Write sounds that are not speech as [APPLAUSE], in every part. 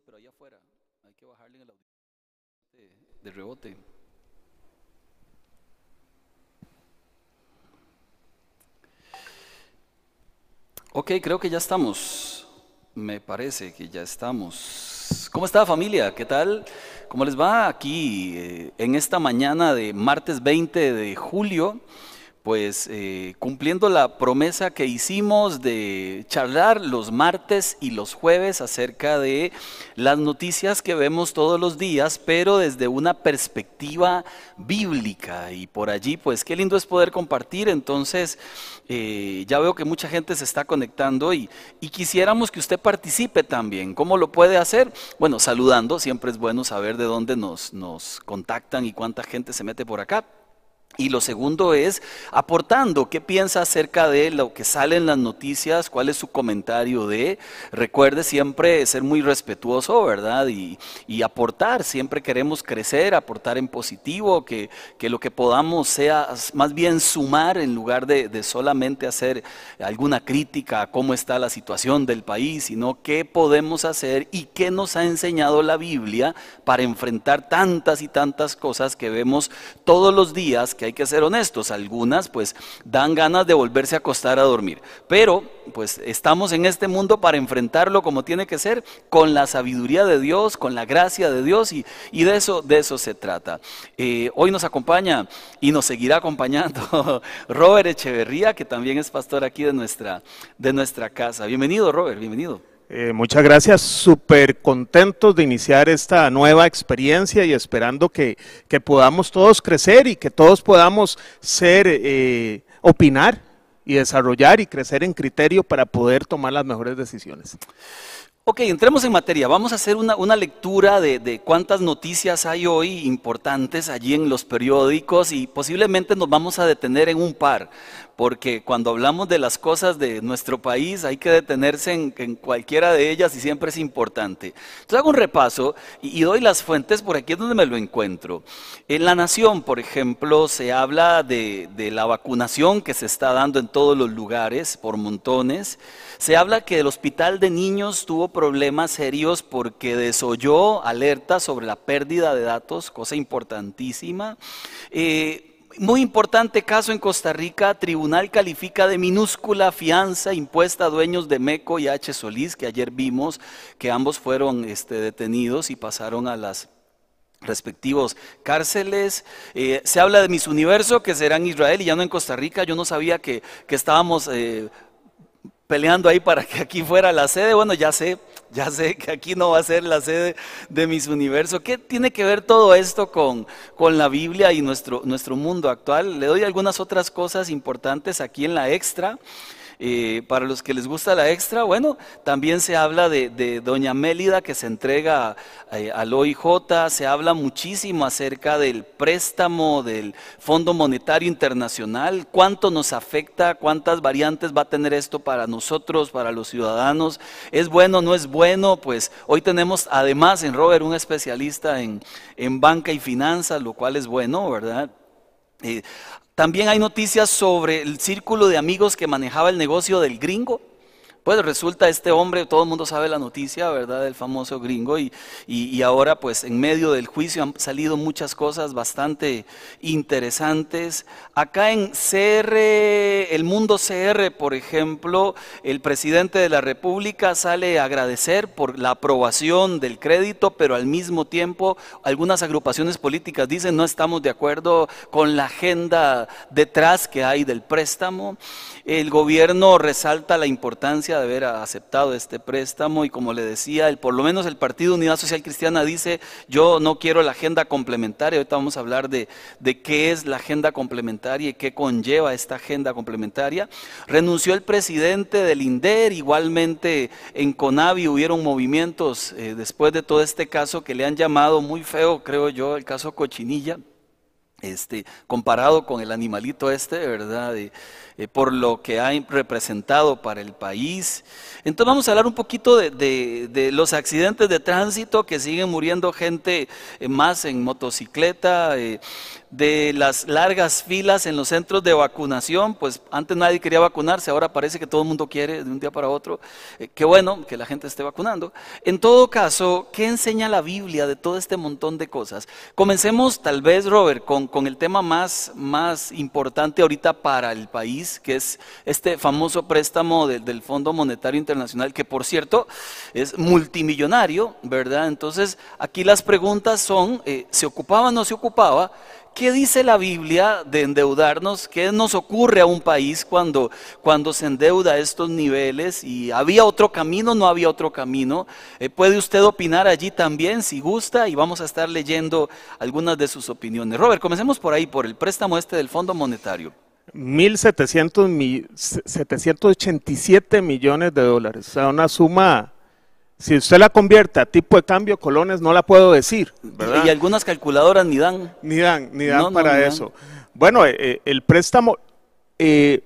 pero allá afuera. Hay que bajarle en el audio de, de rebote. Ok, creo que ya estamos. Me parece que ya estamos. ¿Cómo está familia? ¿Qué tal? ¿Cómo les va aquí eh, en esta mañana de martes 20 de julio? Pues eh, cumpliendo la promesa que hicimos de charlar los martes y los jueves acerca de las noticias que vemos todos los días, pero desde una perspectiva bíblica. Y por allí, pues qué lindo es poder compartir. Entonces, eh, ya veo que mucha gente se está conectando y, y quisiéramos que usted participe también. ¿Cómo lo puede hacer? Bueno, saludando, siempre es bueno saber de dónde nos, nos contactan y cuánta gente se mete por acá. Y lo segundo es aportando, ¿qué piensa acerca de lo que sale en las noticias? ¿Cuál es su comentario de? Recuerde siempre ser muy respetuoso, ¿verdad? Y, aportar, siempre queremos crecer, aportar en positivo, que, lo que podamos sea más bien sumar en lugar de, solamente hacer alguna crítica a cómo está la situación del país, sino qué podemos hacer y qué nos ha enseñado la Biblia para enfrentar tantas y tantas cosas que vemos todos los días hay que ser honestos, algunas pues dan ganas de volverse a acostar a dormir, pero pues estamos en este mundo para enfrentarlo como tiene que ser, con la sabiduría de Dios, con la gracia de Dios y, y de, eso, de eso se trata. Eh, hoy nos acompaña y nos seguirá acompañando [LAUGHS] Robert Echeverría, que también es pastor aquí de nuestra, de nuestra casa. Bienvenido Robert, bienvenido. Eh, muchas gracias, súper contentos de iniciar esta nueva experiencia y esperando que, podamos todos crecer y que todos podamos ser, eh, opinar y desarrollar y crecer en criterio para poder tomar las mejores decisiones. Ok, entremos en materia. Vamos a hacer una, lectura de, de, cuántas noticias hay hoy importantes allí en los periódicos y posiblemente nos vamos a detener en un par porque cuando hablamos de las cosas de nuestro país hay que detenerse en, cualquiera de ellas y siempre es importante. Entonces hago un repaso y, doy las fuentes, por aquí es donde me lo encuentro. En La Nación, por ejemplo, se habla de, de la vacunación que se está dando en todos los lugares por montones. Se habla que el hospital de niños tuvo problemas serios porque desoyó alertas sobre la pérdida de datos, cosa importantísima. Eh, muy importante caso en Costa Rica, tribunal califica de minúscula fianza impuesta a dueños de Meco y H. Solís, que ayer vimos que ambos fueron este, detenidos y pasaron a las respectivos cárceles. Eh, se habla de Mis Universo, que será en Israel y ya no en Costa Rica. Yo no sabía que, estábamos eh, peleando ahí para que aquí fuera la sede. Bueno, ya sé, ya sé que aquí no va a ser la sede de mis universos. ¿Qué tiene que ver todo esto con, con la Biblia y nuestro, nuestro mundo actual? Le doy algunas otras cosas importantes aquí en la extra. Eh, para los que les gusta la extra, bueno, también se habla de, Doña Mélida que se entrega eh, al OIJ, se habla muchísimo acerca del préstamo del Fondo Monetario Internacional, cuánto nos afecta, cuántas variantes va a tener esto para nosotros, para los ciudadanos, es bueno, no es bueno, pues hoy tenemos además en Robert un especialista en, en banca y finanzas, lo cual es bueno, ¿verdad? Eh, también hay noticias sobre el círculo de amigos que manejaba el negocio del gringo. Pues resulta este hombre, todo el mundo sabe la noticia, ¿verdad? Del famoso gringo y, y, ahora pues en medio del juicio han salido muchas cosas bastante interesantes. Acá en CR, el mundo CR, por ejemplo, el presidente de la República sale a agradecer por la aprobación del crédito, pero al mismo tiempo algunas agrupaciones políticas dicen no estamos de acuerdo con la agenda detrás que hay del préstamo. El gobierno resalta la importancia de haber aceptado este préstamo y como le decía, el, por lo menos el Partido Unidad Social Cristiana dice, yo no quiero la agenda complementaria, ahorita vamos a hablar de, de qué es la agenda complementaria y qué conlleva esta agenda complementaria. Renunció el presidente del INDER, igualmente en CONAVI hubieron movimientos eh, después de todo este caso que le han llamado muy feo, creo yo, el caso Cochinilla. Este, comparado con el animalito este, ¿verdad? Eh, por lo que ha representado para el país. Entonces vamos a hablar un poquito de, los accidentes de tránsito que siguen muriendo gente eh, más en motocicleta, eh, de las largas filas en los centros de vacunación, pues antes nadie quería vacunarse, ahora parece que todo el mundo quiere de un día para otro. Qué bueno que la gente esté vacunando. En todo caso, ¿qué enseña la Biblia de todo este montón de cosas? Comencemos tal vez, Robert, con, el tema más importante ahorita para el país, que es este famoso préstamo del Fondo Monetario Internacional, que por cierto es multimillonario, ¿verdad? Entonces, aquí las preguntas son, eh, ¿se ocupaba o no se ocupaba? ¿Qué dice la Biblia de endeudarnos? ¿Qué nos ocurre a un país cuando, cuando se endeuda a estos niveles? ¿Y había otro camino? ¿No había otro camino? Eh, ¿Puede usted opinar allí también si gusta? Y vamos a estar leyendo algunas de sus opiniones. Robert, comencemos por ahí, por el préstamo este del Fondo Monetario. 1.787 millones de dólares, o sea, una suma si usted la convierte a tipo de cambio, colones, no la puedo decir. Y algunas calculadoras ni dan. Ni dan, ni dan para eso. Bueno, eh, eh, el préstamo, eh,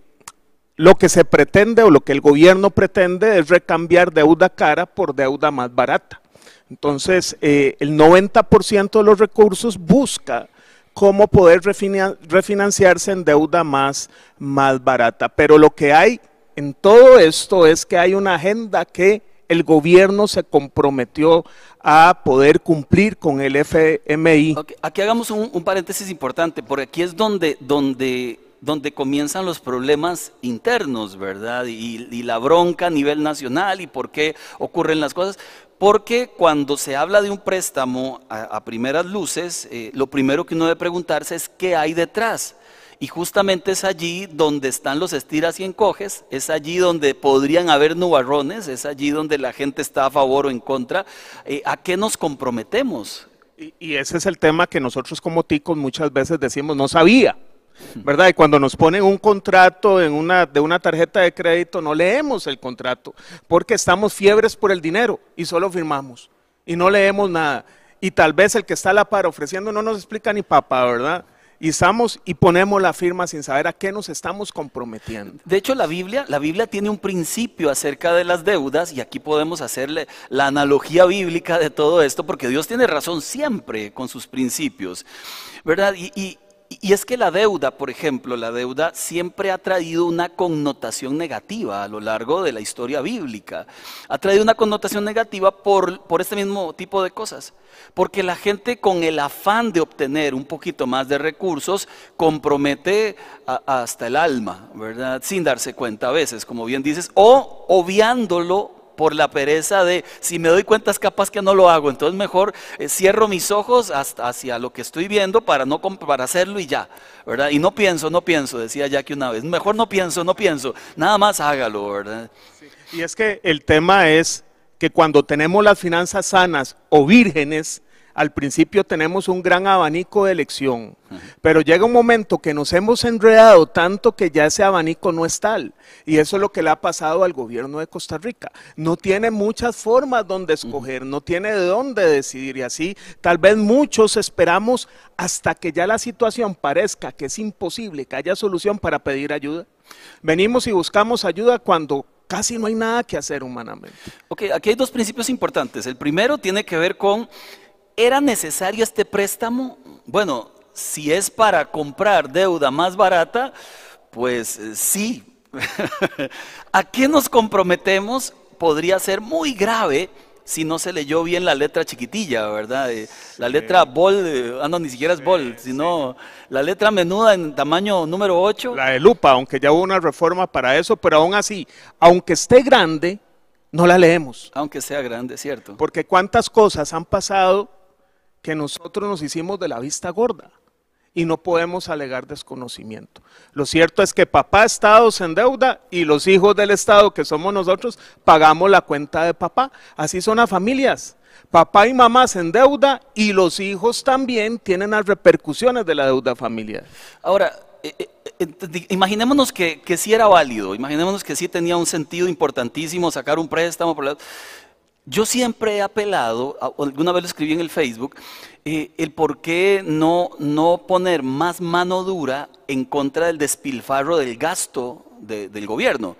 lo que se pretende o lo que el gobierno pretende es recambiar deuda cara por deuda más barata. Entonces, el 90% de los recursos busca cómo poder refinanciarse en deuda más, más barata. Pero lo que hay en todo esto es que hay una agenda que el gobierno se comprometió a poder cumplir con el FMI. Aquí hagamos un, paréntesis importante, porque aquí es donde, donde, donde comienzan los problemas internos, ¿verdad? Y, la bronca a nivel nacional y por qué ocurren las cosas. Porque cuando se habla de un préstamo a, primeras luces, eh, lo primero que uno debe preguntarse es qué hay detrás. Y justamente es allí donde están los estiras y encoges, es allí donde podrían haber nubarrones, es allí donde la gente está a favor o en contra. Eh, ¿A qué nos comprometemos? Y, ese es el tema que nosotros como ticos muchas veces decimos, no sabía. ¿Verdad? Y cuando nos ponen un contrato en una, de una tarjeta de crédito, no leemos el contrato, porque estamos fiebres por el dinero y solo firmamos y no leemos nada. Y tal vez el que está a la par ofreciendo no nos explica ni papá, ¿verdad? y estamos y ponemos la firma sin saber a qué nos estamos comprometiendo. De hecho, la Biblia, la Biblia tiene un principio acerca de las deudas y aquí podemos hacerle la analogía bíblica de todo esto porque Dios tiene razón siempre con sus principios, ¿verdad? y, y es que la deuda, por ejemplo, la deuda siempre ha traído una connotación negativa a lo largo de la historia bíblica. Ha traído una connotación negativa por, por este mismo tipo de cosas. Porque la gente con el afán de obtener un poquito más de recursos compromete hasta el alma, ¿verdad? Sin darse cuenta a veces, como bien dices, o obviándolo por la pereza de si me doy cuenta es capaz que no lo hago, entonces mejor eh, cierro mis ojos hasta hacia lo que estoy viendo para no para hacerlo y ya, ¿verdad? Y no pienso, no pienso, decía Jackie una vez, mejor no pienso, no pienso, nada más hágalo, ¿verdad? Y es que el tema es que cuando tenemos las finanzas sanas o vírgenes, al principio tenemos un gran abanico de elección, pero llega un momento que nos hemos enredado tanto que ya ese abanico no es tal. Y eso es lo que le ha pasado al gobierno de Costa Rica. No tiene muchas formas donde escoger, no tiene de dónde decidir y así tal vez muchos esperamos hasta que ya la situación parezca que es imposible, que haya solución para pedir ayuda. Venimos y buscamos ayuda cuando casi no hay nada que hacer humanamente. Ok, aquí hay dos principios importantes. El primero tiene que ver con ¿Era necesario este préstamo? Bueno, si es para comprar deuda más barata, pues eh, sí. [LAUGHS] ¿A qué nos comprometemos? Podría ser muy grave si no se leyó bien la letra chiquitilla, ¿verdad? Eh, la letra bol, eh, ah, no, ni siquiera es bol, sino la letra menuda en tamaño número 8. La de lupa, aunque ya hubo una reforma para eso, pero aún así, aunque esté grande, no la leemos. Aunque sea grande, cierto. Porque cuántas cosas han pasado que nosotros nos hicimos de la vista gorda y no podemos alegar desconocimiento. Lo cierto es que papá Estado se endeuda y los hijos del Estado, que somos nosotros, pagamos la cuenta de papá. Así son las familias. Papá y mamá se endeuda y los hijos también tienen las repercusiones de la deuda familiar. Ahora, eh, eh, imaginémonos que, que sí era válido, imaginémonos que sí tenía un sentido importantísimo sacar un préstamo. Por la yo siempre he apelado, alguna vez lo escribí en el Facebook, eh, el por qué no, no poner más mano dura en contra del despilfarro del gasto del gobierno.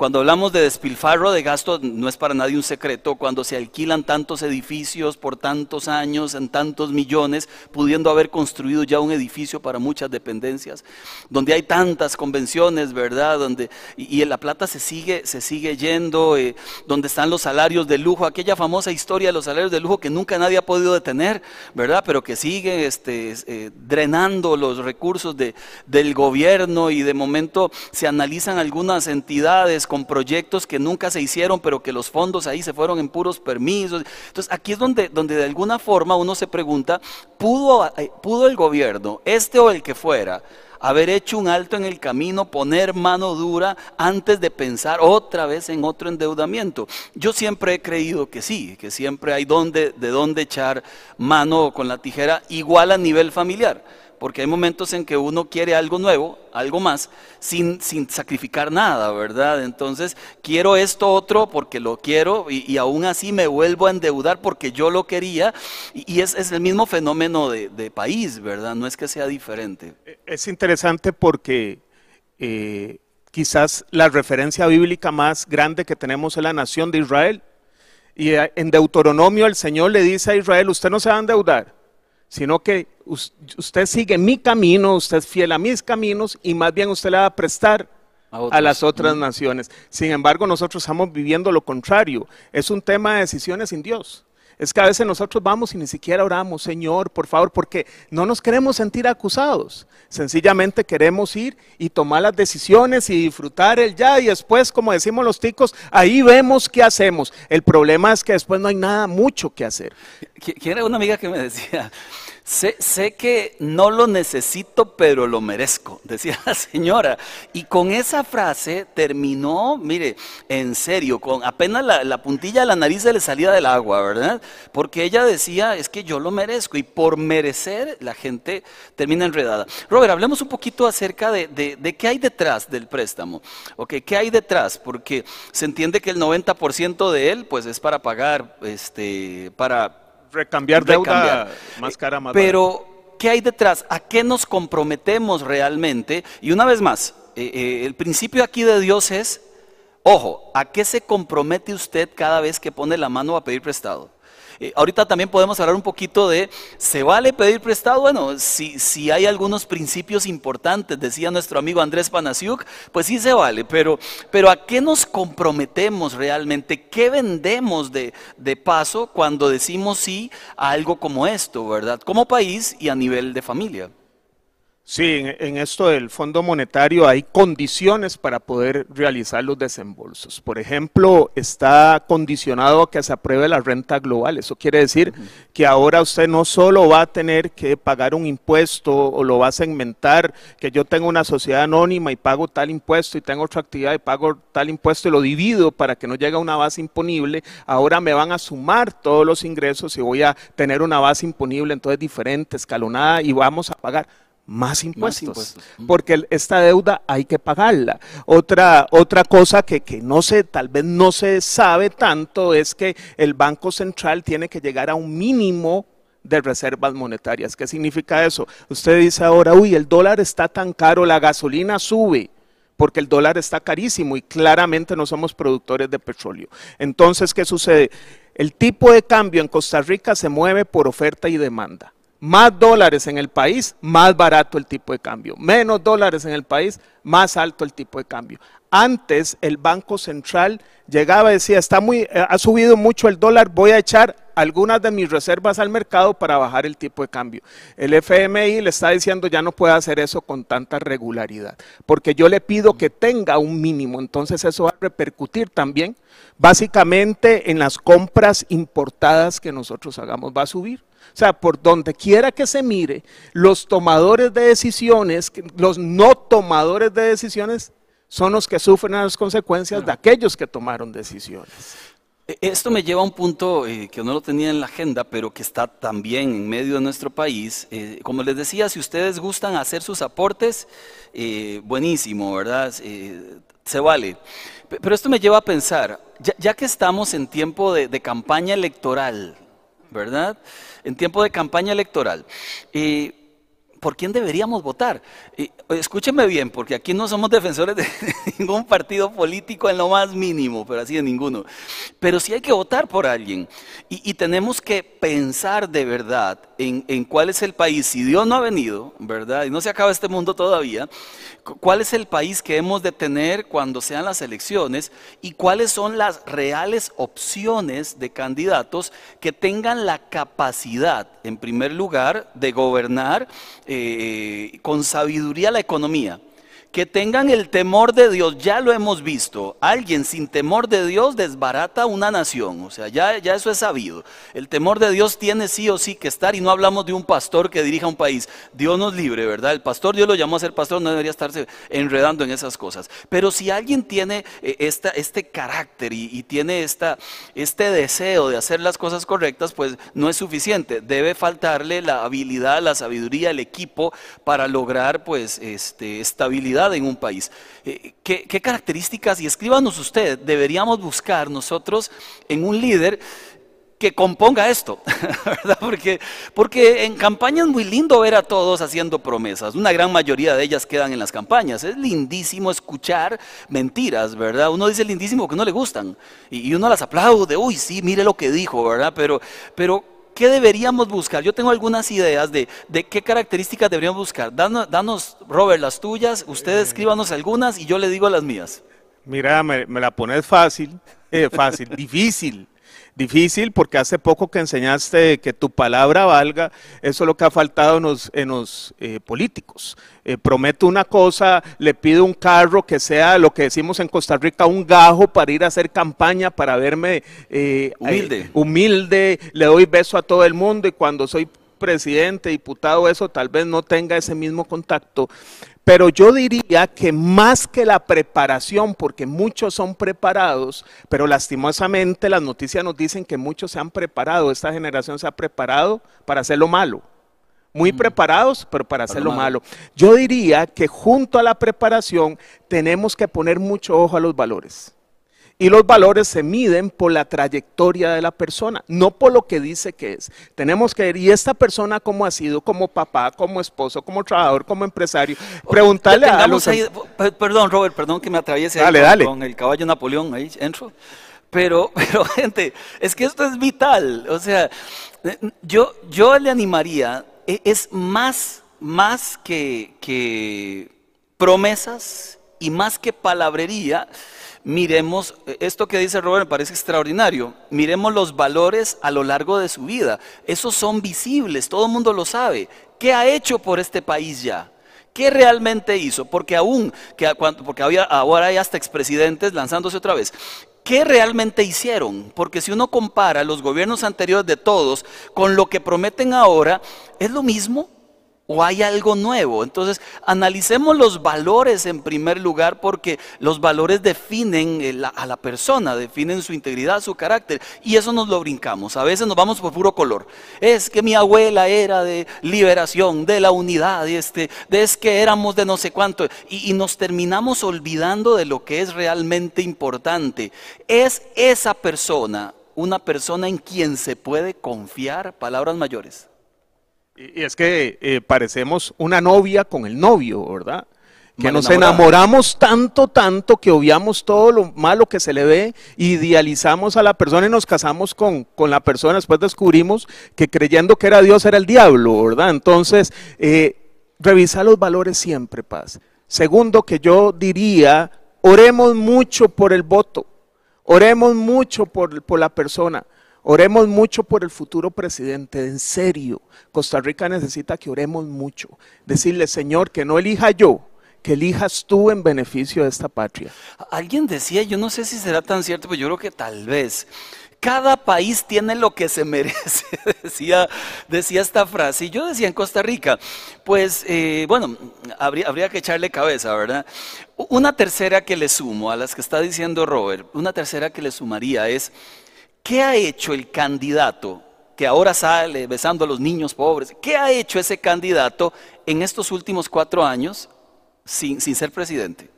Cuando hablamos de despilfarro de gasto, no es para nadie un secreto, cuando se alquilan tantos edificios por tantos años, en tantos millones, pudiendo haber construido ya un edificio para muchas dependencias, donde hay tantas convenciones, ¿verdad? Donde, y, en La Plata se sigue, se sigue yendo, eh, donde están los salarios de lujo, aquella famosa historia de los salarios de lujo que nunca nadie ha podido detener, ¿verdad? Pero que sigue este, eh, drenando los recursos de, del gobierno y de momento se analizan algunas entidades con proyectos que nunca se hicieron, pero que los fondos ahí se fueron en puros permisos. Entonces aquí es donde, donde de alguna forma uno se pregunta, ¿pudo, eh, ¿pudo el gobierno, este o el que fuera, haber hecho un alto en el camino, poner mano dura antes de pensar otra vez en otro endeudamiento. Yo siempre he creído que sí, que siempre hay donde, de dónde echar mano con la tijera, igual a nivel familiar porque hay momentos en que uno quiere algo nuevo, algo más, sin, sin sacrificar nada, ¿verdad? Entonces, quiero esto otro porque lo quiero y, aún así me vuelvo a endeudar porque yo lo quería y, es, el mismo fenómeno de, país, ¿verdad? No es que sea diferente. E, es interesante porque eh, quizás la referencia bíblica más grande que tenemos es la nación de Israel. Y eh, en Deuteronomio el Señor le dice a Israel, usted no se va a endeudar sino que usted sigue mi camino, usted es fiel a mis caminos y más bien usted le va a prestar a, las otras naciones. Sin embargo, nosotros estamos viviendo lo contrario. Es un tema de decisiones sin Dios. Es que a veces nosotros vamos y ni siquiera oramos, Señor, por favor, porque no nos queremos sentir acusados. Sencillamente queremos ir y tomar las decisiones y disfrutar el ya y después, como decimos los ticos, ahí vemos qué hacemos. El problema es que después no hay nada mucho que hacer. ¿Quién una amiga que me decía? Sé, que no lo necesito, pero lo merezco, [LAUGHS] decía la señora. Y con esa frase terminó, mire, en serio, con apenas la, puntilla de la nariz se le salía del agua, ¿verdad? Porque ella decía, es que yo lo merezco. Y por merecer, la gente termina enredada. Robert, hablemos un poquito acerca de, de qué hay detrás del préstamo. ¿Ok? ¿Qué hay detrás? Porque se entiende que el 90% de él, pues es para pagar, este, para recambiar deuda más cara, más Pero, ¿qué hay detrás? ¿A qué nos comprometemos realmente? Y una vez más, eh, eh, el principio aquí de Dios es, ojo, ¿a qué se compromete usted cada vez que pone la mano a pedir prestado? Ahorita también podemos hablar un poquito de, ¿se vale pedir prestado? Bueno, si, si hay algunos principios importantes, decía nuestro amigo Andrés Panasiuk, pues sí se vale, pero, pero ¿a qué nos comprometemos realmente? ¿Qué vendemos de, de paso cuando decimos sí a algo como esto, verdad? Como país y a nivel de familia. Sí, en, esto del Fondo Monetario hay condiciones para poder realizar los desembolsos. Por ejemplo, está condicionado a que se apruebe la renta global. Eso quiere decir que ahora usted no solo va a tener que pagar un impuesto o lo va a segmentar, que yo tengo una sociedad anónima y pago tal impuesto y tengo otra actividad y pago tal impuesto y lo divido para que no llegue a una base imponible. Ahora me van a sumar todos los ingresos y voy a tener una base imponible entonces diferente, escalonada y vamos a pagar más impuestos, porque esta deuda hay que pagarla. Otra, otra cosa que, que, no se, tal vez no se sabe tanto es que el Banco Central tiene que llegar a un mínimo de reservas monetarias. ¿Qué significa eso? Usted dice ahora, uy, el dólar está tan caro, la gasolina sube porque el dólar está carísimo y claramente no somos productores de petróleo. Entonces, ¿qué sucede? El tipo de cambio en Costa Rica se mueve por oferta y demanda más dólares en el país, más barato el tipo de cambio. Menos dólares en el país, más alto el tipo de cambio. Antes el Banco Central llegaba y decía, está muy, eh, ha subido mucho el dólar, voy a echar algunas de mis reservas al mercado para bajar el tipo de cambio. El FMI le está diciendo ya no puede hacer eso con tanta regularidad, porque yo le pido que tenga un mínimo, entonces eso va a repercutir también básicamente en las compras importadas que nosotros hagamos, va a subir. O sea, por donde quiera que se mire, los tomadores de decisiones, los no tomadores de decisiones, son los que sufren las consecuencias de aquellos que tomaron decisiones. E, esto me lleva a un punto eh, que no lo tenía en la agenda, pero que está también en medio de nuestro país. Eh, como les decía, si ustedes gustan hacer sus aportes, eh, buenísimo, ¿verdad? se vale. Pero esto me lleva a pensar, ya, que estamos en tiempo de, campaña electoral, ¿verdad? En tiempo de campaña electoral. Eh, ¿por quién deberíamos votar? Y, escúcheme bien, porque aquí no somos defensores de [LAUGHS] ningún partido político en lo más mínimo, pero así de ninguno. Pero sí hay que votar por alguien. Y, tenemos que pensar de verdad en, cuál es el país, si Dios no ha venido, ¿verdad? Y no se acaba este mundo todavía, cuál es el país que hemos de tener cuando sean las elecciones y cuáles son las reales opciones de candidatos que tengan la capacidad, en primer lugar, de gobernar eh, con sabiduría la economía que tengan el temor de Dios, ya lo hemos visto, alguien sin temor de Dios desbarata una nación, o sea, ya, ya eso es sabido. El temor de Dios tiene sí o sí que estar y no hablamos de un pastor que dirija un país, Dios nos libre, ¿verdad? El pastor Dios lo llamó a ser pastor, no debería estarse enredando en esas cosas. Pero si alguien tiene eh, esta, este carácter y, tiene esta, este deseo de hacer las cosas correctas, pues no es suficiente, debe faltarle la habilidad, la sabiduría, el equipo para lograr pues este, estabilidad en un país. Eh, ¿qué, características, y escríbanos usted, deberíamos buscar nosotros en un líder que componga esto. [LAUGHS] Porque, porque en campaña es muy lindo ver a todos haciendo promesas. Una gran mayoría de ellas quedan en las campañas. Es lindísimo escuchar mentiras, ¿verdad? Uno dice lindísimo que no le gustan y, uno las aplaude. Uy, sí, mire lo que dijo, ¿verdad? Pero, pero ¿Qué deberíamos buscar? Yo tengo algunas ideas de, qué características deberíamos buscar. Danos, Robert, las tuyas, ustedes escríbanos algunas y yo le digo las mías. Mira, me, la pones fácil, eh, fácil, [LAUGHS] difícil. Difícil porque hace poco que enseñaste que tu palabra valga, eso es lo que ha faltado en los, en los eh, políticos. Eh, prometo una cosa, le pido un carro que sea lo que decimos en Costa Rica, un gajo para ir a hacer campaña, para verme eh, humilde. humilde, le doy beso a todo el mundo y cuando soy presidente, diputado, eso tal vez no tenga ese mismo contacto. Pero yo diría que más que la preparación, porque muchos son preparados, pero lastimosamente las noticias nos dicen que muchos se han preparado, esta generación se ha preparado para hacer lo malo. Muy mm. preparados, pero para hacer lo malo. Yo diría que junto a la preparación tenemos que poner mucho ojo a los valores. Y los valores se miden por la trayectoria de la persona, no por lo que dice que es. Tenemos que ver, ¿y esta persona cómo ha sido como papá, como esposo, como trabajador, como empresario? Preguntarle a los... Ahí, perdón, Robert, perdón que me atraviese dale, con, dale. con, el caballo Napoleón, ahí entro. Pero, [LAUGHS] pero gente, es que esto es vital. O sea, yo, yo le animaría, e, es más, más que, que promesas y más que palabrería, miremos, esto que dice Robert me parece extraordinario, miremos los valores a lo largo de su vida. Esos son visibles, todo el mundo lo sabe. ¿Qué ha hecho por este país ya? ¿Qué realmente hizo? Porque aún, que, porque había, ahora hay hasta expresidentes lanzándose otra vez. ¿Qué realmente hicieron? Porque si uno compara los gobiernos anteriores de todos con lo que prometen ahora, ¿es lo mismo? O hay algo nuevo. Entonces, analicemos los valores en primer lugar porque los valores definen eh, a la persona, definen su integridad, su carácter y eso nos lo brincamos. A veces nos vamos por puro color. Es que mi abuela era de liberación, de la unidad, este, de es que éramos de no sé cuánto y, y nos terminamos olvidando de lo que es realmente importante. Es esa persona una persona en quien se puede confiar, palabras mayores. Y es que eh, parecemos una novia con el novio, ¿verdad? Que nos enamoramos tanto, tanto que obviamos todo lo malo que se le ve, idealizamos a la persona y nos casamos con, la persona. Después descubrimos que creyendo que era Dios era el diablo, ¿verdad? Entonces, eh, revisa los valores siempre, paz. Segundo, que yo diría, oremos mucho por el voto, oremos mucho por, por la persona. Oremos mucho por el futuro presidente, en serio. Costa Rica necesita que oremos mucho. Decirle, Señor, que no elija yo, que elijas tú en beneficio de esta patria. Alguien decía, yo no sé si será tan cierto, pero yo creo que tal vez. Cada país tiene lo que se [LAUGHS] merece, decía, decía esta frase. Y yo decía en Costa Rica, pues eh, bueno, habría, habría que echarle cabeza, ¿verdad? Una tercera que le sumo a las que está diciendo Robert, una tercera que le sumaría es ¿Qué ha hecho el candidato que ahora sale besando a los niños pobres? ¿Qué ha hecho ese candidato en estos últimos cuatro años sin, ser presidente?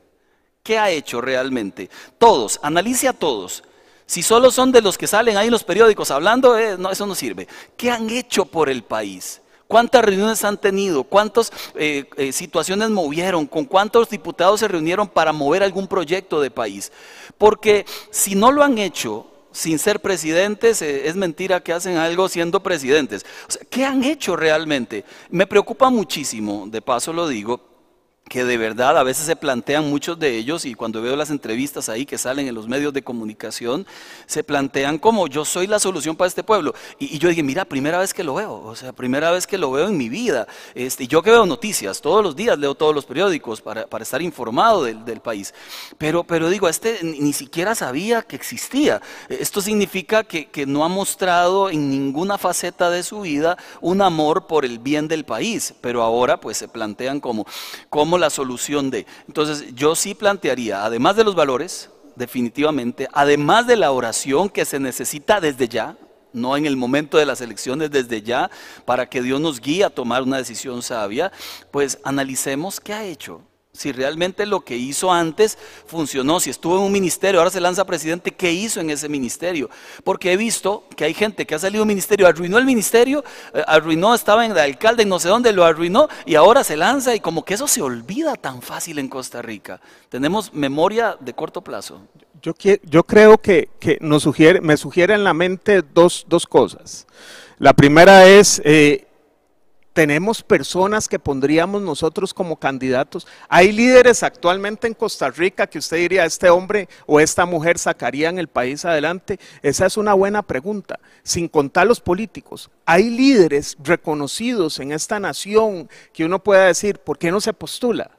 ¿Qué ha hecho realmente? Todos, analice a todos. Si solo son de los que salen ahí en los periódicos hablando, eh, no, eso no sirve. ¿Qué han hecho por el país? ¿Cuántas reuniones han tenido? ¿Cuántas eh, eh, situaciones movieron? ¿Con cuántos diputados se reunieron para mover algún proyecto de país? Porque si no lo han hecho sin ser presidentes, es mentira que hacen algo siendo presidentes. ¿Qué han hecho realmente? Me preocupa muchísimo, de paso lo digo, que de verdad a veces se plantean muchos de ellos y cuando veo las entrevistas ahí que salen en los medios de comunicación, se plantean como yo soy la solución para este pueblo. Y, yo dije, mira, primera vez que lo veo, o sea, primera vez que lo veo en mi vida. Este, yo que veo noticias, todos los días leo todos los periódicos para, estar informado del, país. Pero, pero digo, este ni, siquiera sabía que existía. Esto significa que, que no ha mostrado en ninguna faceta de su vida un amor por el bien del país, pero ahora pues se plantean como, como la solución de. Entonces yo sí plantearía, además de los valores, definitivamente, además de la oración que se necesita desde ya, no en el momento de las elecciones, desde ya, para que Dios nos guíe a tomar una decisión sabia, pues analicemos qué ha hecho si realmente lo que hizo antes funcionó, si estuvo en un ministerio, ahora se lanza presidente, ¿qué hizo en ese ministerio? Porque he visto que hay gente que ha salido de un ministerio, arruinó el ministerio, eh, arruinó, estaba en el alcalde, no sé dónde, lo arruinó y ahora se lanza y como que eso se olvida tan fácil en Costa Rica. Tenemos memoria de corto plazo. Yo, yo creo que, nos sugiere, me sugiere en la mente dos, cosas. La primera es... Eh, tenemos personas que pondríamos nosotros como candidatos. Hay líderes actualmente en Costa Rica que usted diría, este hombre o esta mujer sacarían el país adelante. Esa es una buena pregunta, sin contar los políticos. Hay líderes reconocidos en esta nación que uno pueda decir, ¿por qué no se postula?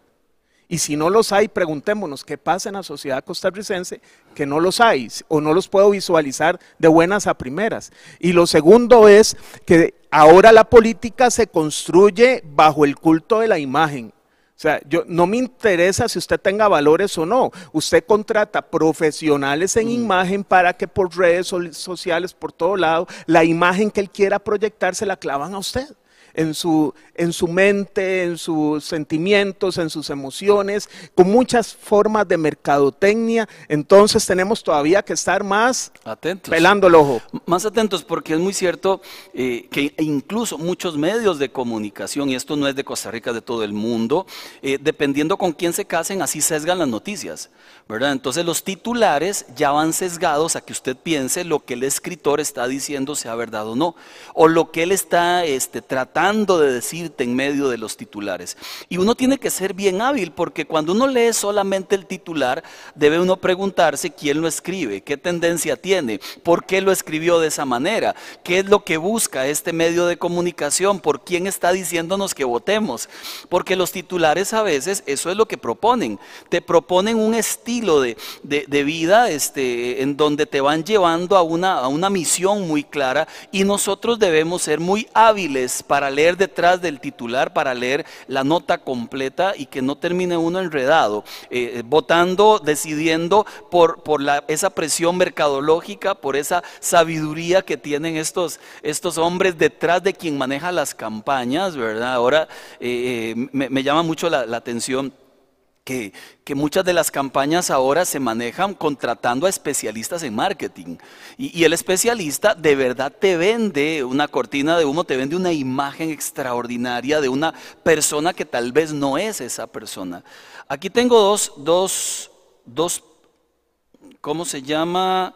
Y si no los hay, preguntémonos qué pasa en la sociedad costarricense, que no los hay o no los puedo visualizar de buenas a primeras. Y lo segundo es que ahora la política se construye bajo el culto de la imagen. O sea, yo, no me interesa si usted tenga valores o no. Usted contrata profesionales en mm. imagen para que por redes sociales, por todo lado, la imagen que él quiera proyectar se la clavan a usted en su, en su mente, en sus sentimientos, en sus emociones, con muchas formas de mercadotecnia. Entonces tenemos todavía que estar más atentos. pelando el ojo. Más atentos porque es muy cierto eh, que incluso muchos medios de comunicación, y esto no es de Costa Rica, de todo el mundo, eh, dependiendo con quién se casen, así sesgan las noticias. ¿verdad? Entonces los titulares ya van sesgados a que usted piense lo que el escritor está diciendo sea verdad o no, o lo que él está este, tratando de decirte en medio de los titulares. Y uno tiene que ser bien hábil porque cuando uno lee solamente el titular, debe uno preguntarse quién lo escribe, qué tendencia tiene, por qué lo escribió de esa manera, qué es lo que busca este medio de comunicación, por quién está diciéndonos que votemos. Porque los titulares a veces eso es lo que proponen. Te proponen un estilo de, de, vida este, en donde te van llevando a una, a una misión muy clara y nosotros debemos ser muy hábiles para leer detrás del titular, para leer la nota completa y que no termine uno enredado, eh, votando, decidiendo por, por la, esa presión mercadológica, por esa sabiduría que tienen estos, estos hombres detrás de quien maneja las campañas, ¿verdad? Ahora eh, eh, me, llama mucho la atención que, muchas de las campañas ahora se manejan contratando a especialistas en marketing. Y, el especialista de verdad te vende una cortina de humo, te vende una imagen extraordinaria de una persona que tal vez no es esa persona. Aquí tengo dos, dos, dos, ¿cómo se llama?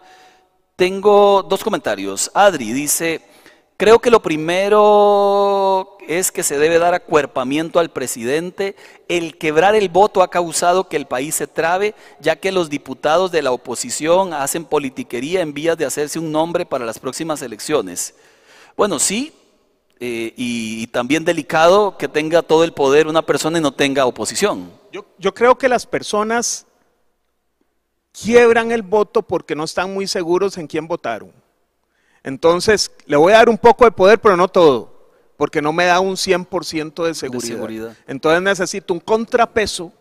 Tengo dos comentarios. Adri dice, creo que lo primero es que se debe dar acuerpamiento al presidente. El quebrar el voto ha causado que el país se trabe, ya que los diputados de la oposición hacen politiquería en vías de hacerse un nombre para las próximas elecciones. Bueno, sí, eh, y, también delicado que tenga todo el poder una persona y no tenga oposición. Yo, yo creo que las personas quiebran el voto porque no están muy seguros en quién votaron. Entonces, le voy a dar un poco de poder, pero no todo porque no me da un 100% de seguridad. de seguridad. Entonces necesito un contrapeso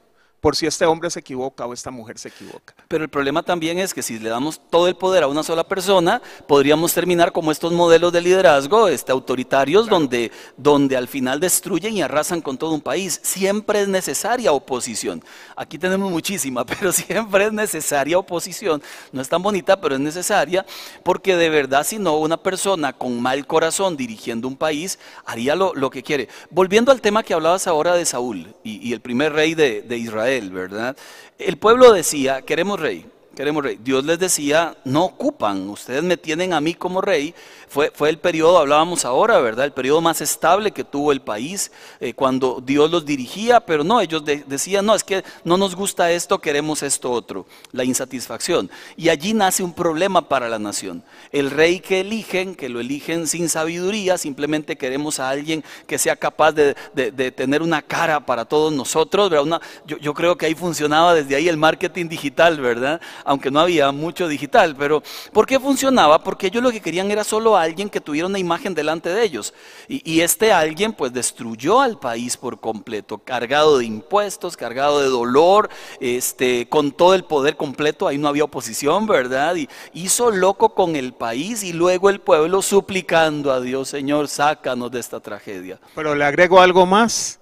por si este hombre se equivoca o esta mujer se equivoca. Pero el problema también es que si le damos todo el poder a una sola persona, podríamos terminar como estos modelos de liderazgo este, autoritarios donde, donde al final destruyen y arrasan con todo un país. Siempre es necesaria oposición. Aquí tenemos muchísima, [LAUGHS] pero siempre es necesaria oposición. No es tan bonita, pero es necesaria porque de verdad si no, una persona con mal corazón dirigiendo un país haría lo, lo que quiere. Volviendo al tema que hablabas ahora de Saúl y, y el primer rey de, de Israel, ¿verdad? El pueblo decía, queremos rey, queremos rey. Dios les decía, no ocupan, ustedes me tienen a mí como rey. Fue, fue el periodo, hablábamos ahora, ¿verdad? El periodo más estable que tuvo el país eh, cuando Dios los dirigía, pero no, ellos de- decían, no, es que no nos gusta esto, queremos esto otro, la insatisfacción. Y allí nace un problema para la nación. El rey que eligen, que lo eligen sin sabiduría, simplemente queremos a alguien que sea capaz de, de- de tener una cara para todos nosotros, ¿verdad? Una- yo, yo creo que ahí funcionaba desde ahí el marketing digital, ¿verdad? Aunque no había mucho digital, pero ¿por qué funcionaba? Porque ellos lo que querían era solo alguien que tuviera una imagen delante de ellos. Y, y este alguien pues destruyó al país por completo, cargado de impuestos, cargado de dolor, este, con todo el poder completo, ahí no había oposición, ¿verdad? Y hizo loco con el país y luego el pueblo suplicando a Dios, Señor, sácanos de esta tragedia. Pero le agrego algo más.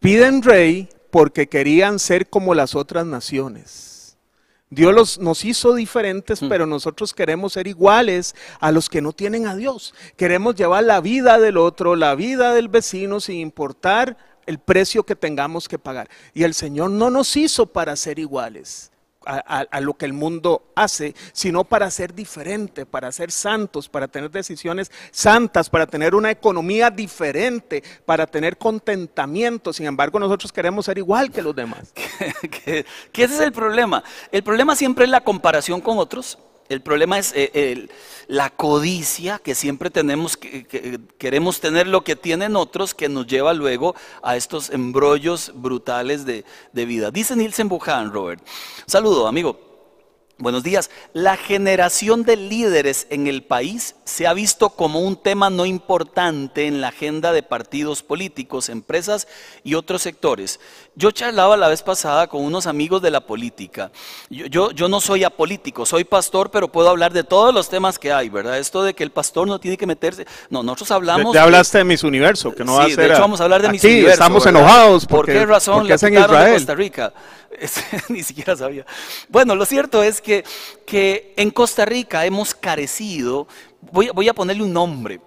Piden rey porque querían ser como las otras naciones. Dios los, nos hizo diferentes, pero nosotros queremos ser iguales a los que no tienen a Dios. Queremos llevar la vida del otro, la vida del vecino, sin importar el precio que tengamos que pagar. Y el Señor no nos hizo para ser iguales a, a- lo que el mundo hace, sino para ser diferente, para ser santos, para tener decisiones santas, para tener una economía diferente, para tener contentamiento. Sin embargo, nosotros queremos ser igual que los demás. [LAUGHS] que, que ese es el problema. El problema siempre es la comparación con otros. El problema es eh, la codicia que siempre tenemos, que- queremos tener lo que tienen otros, que nos lleva luego a estos embrollos brutales de, de vida. Dice Nielsen Buchan, Robert. Saludo, amigo. Buenos días. La generación de líderes en el país se ha visto como un tema no importante en la agenda de partidos políticos, empresas y otros sectores. Yo charlaba la vez pasada con unos amigos de la política. Yo, yo, yo no soy apolítico, soy pastor, pero puedo hablar de todos los temas que hay, ¿verdad? Esto de que el pastor no tiene que meterse. No, nosotros hablamos. Ya hablaste de mis universo, que no Sí, va a ser de hecho vamos a hablar de mis universo, estamos ¿verdad? enojados ¿Por porque, qué razón porque le en Israel. Costa Rica? [LAUGHS] Ni siquiera sabía. Bueno, lo cierto es que, que en Costa Rica hemos carecido, voy, voy a ponerle un nombre,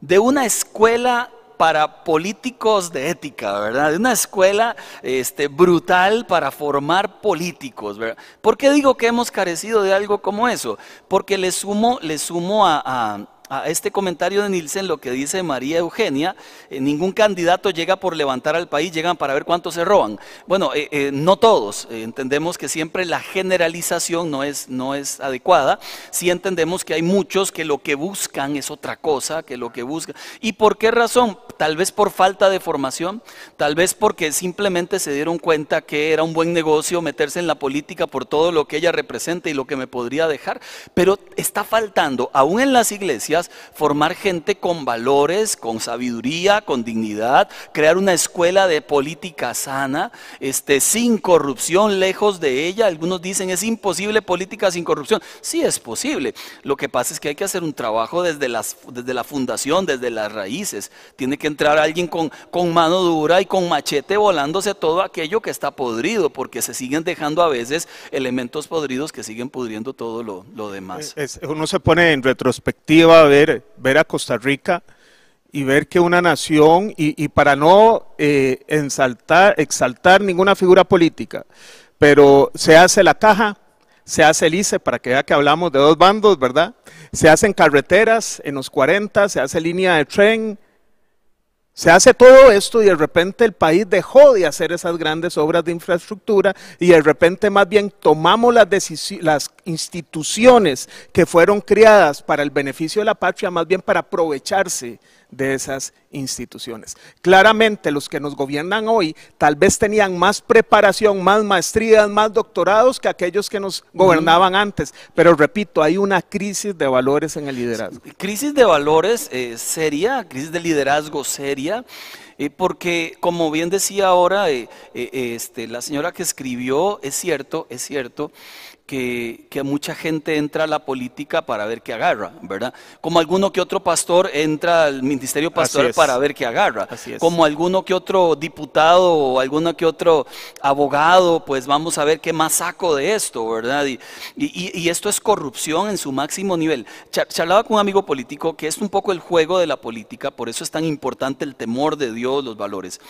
de una escuela para políticos de ética, ¿verdad? De una escuela este, brutal para formar políticos, ¿verdad? ¿Por qué digo que hemos carecido de algo como eso? Porque le sumo, le sumo a, a este comentario de Nielsen lo que dice María Eugenia, eh, ningún candidato llega por levantar al país, llegan para ver cuántos se roban. Bueno, eh, eh, no todos, entendemos que siempre la generalización no es, no es adecuada, sí entendemos que hay muchos que lo que buscan es otra cosa, que lo que buscan. ¿Y por qué razón? Tal vez por falta de formación, tal vez porque simplemente se dieron cuenta que era un buen negocio meterse en la política por todo lo que ella representa y lo que me podría dejar, pero está faltando, aún en las iglesias, formar gente con valores, con sabiduría, con dignidad, crear una escuela de política sana, este, sin corrupción, lejos de ella. Algunos dicen es imposible política sin corrupción. Sí es posible. Lo que pasa es que hay que hacer un trabajo desde, las, desde la fundación, desde las raíces. Tiene que entrar alguien con, con mano dura y con machete volándose todo aquello que está podrido, porque se siguen dejando a veces elementos podridos que siguen pudriendo todo lo, lo demás. Uno se pone en retrospectiva ver, ver a Costa Rica y ver que una nación, y, para no eh, exaltar ninguna figura política, pero se hace la caja, se hace el ICE, para que vea que hablamos de dos bandos, ¿verdad? Se hacen carreteras en los 40, se hace línea de tren, se hace todo esto y de repente el país dejó de hacer esas grandes obras de infraestructura y de repente más bien tomamos las, las instituciones que fueron creadas para el beneficio de la patria, más bien para aprovecharse de esas instituciones. Claramente los que nos gobiernan hoy tal vez tenían más preparación, más maestrías, más doctorados que aquellos que nos gobernaban antes, pero repito, hay una crisis de valores en el liderazgo. Crisis de valores eh, seria, crisis de liderazgo seria. Eh, porque como bien decía ahora eh, este, la señora que escribió, es cierto, es cierto, que, mucha gente entra a la política para ver qué agarra, ¿verdad? Como alguno que otro pastor entra al ministerio pastoral para ver qué agarra. Como alguno que otro diputado o alguno que otro abogado, pues vamos a ver qué más saco de esto, ¿verdad? Y, y, esto es corrupción en su máximo nivel. Charlaba con un amigo político que es un poco el juego de la política, por eso es tan importante el temor de Dios, los valores.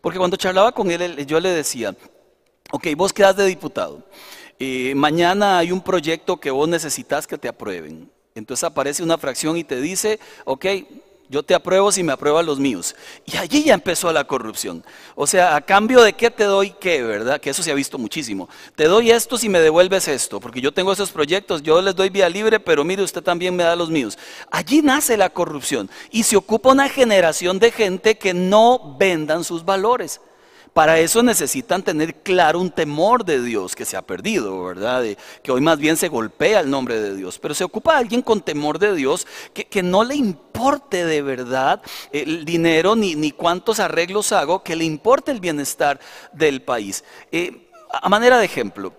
Porque cuando charlaba con él, yo le decía, ok, vos quedás de diputado. Eh, mañana hay un proyecto que vos necesitas que te aprueben. Entonces aparece una fracción y te dice, ok, yo te apruebo si me apruebas los míos. Y allí ya empezó la corrupción. O sea, a cambio de qué te doy qué, ¿verdad? Que eso se ha visto muchísimo. Te doy esto si me devuelves esto, porque yo tengo esos proyectos, yo les doy vía libre, pero mire, usted también me da los míos. Allí nace la corrupción y se ocupa una generación de gente que no vendan sus valores. Para eso necesitan tener claro un temor de Dios que se ha perdido, ¿verdad? que hoy más bien se golpea el nombre de Dios. Pero se ocupa alguien con temor de Dios que, no le importe de verdad el dinero ni, ni, cuántos arreglos hago, que le importe el bienestar del país. Eh, a manera de ejemplo,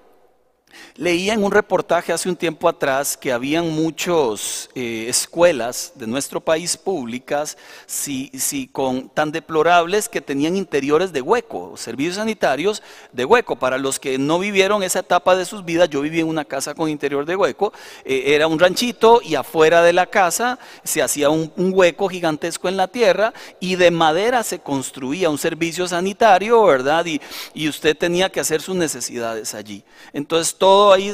Leía en un reportaje hace un tiempo atrás que habían muchas eh, escuelas de nuestro país públicas con, tan deplorables que tenían interiores de hueco, servicios sanitarios de hueco. Para los que no vivieron esa etapa de sus vidas, yo viví en una casa con interior de hueco, eh, era un ranchito y afuera de la casa se hacía un, hueco gigantesco en la tierra y de madera se construía un servicio sanitario, ¿verdad? Y, y usted tenía que hacer sus necesidades allí. Entonces todo ahí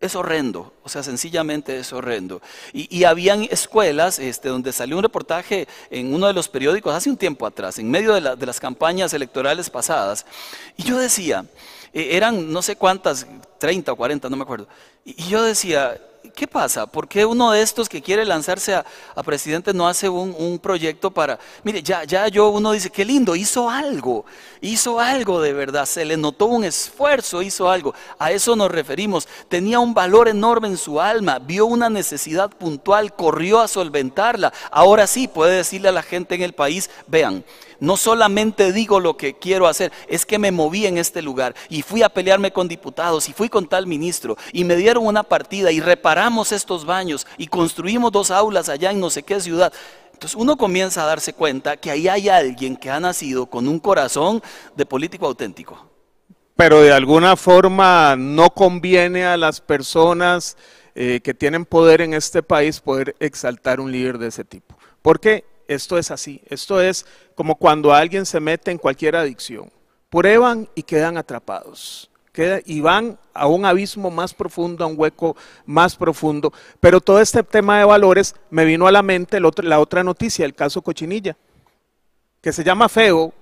es, horrendo, o sea, sencillamente es horrendo. Y, y, habían escuelas este, donde salió un reportaje en uno de los periódicos hace un tiempo atrás, en medio de, de las campañas electorales pasadas, y yo decía, eh, eran no sé cuántas, 30 o 40, no me acuerdo, y yo decía, ¿qué pasa? ¿Por qué uno de estos que quiere lanzarse a, presidente no hace un, proyecto para... Mire, ya, ya yo uno dice, qué lindo, hizo algo, hizo algo de verdad, se le notó un esfuerzo, hizo algo. A eso nos referimos. Tenía un valor enorme en su alma, vio una necesidad puntual, corrió a solventarla. Ahora sí puede decirle a la gente en el país, vean, no solamente digo lo que quiero hacer, es que me moví en este lugar y fui a pelearme con diputados y fui con tal ministro y me dieron una partida y reparamos estos baños y construimos dos aulas allá en no sé qué ciudad. Entonces uno comienza a darse cuenta que ahí hay alguien que ha nacido con un corazón de político auténtico. Pero de alguna forma no conviene a las personas eh, que tienen poder en este país poder exaltar un líder de ese tipo. Porque esto es así. Esto es como cuando alguien se mete en cualquier adicción. Prueban y quedan atrapados. y van a un abismo más profundo, a un hueco más profundo. Pero todo este tema de valores me vino a la mente la otra noticia, el caso Cochinilla, que se llama feo,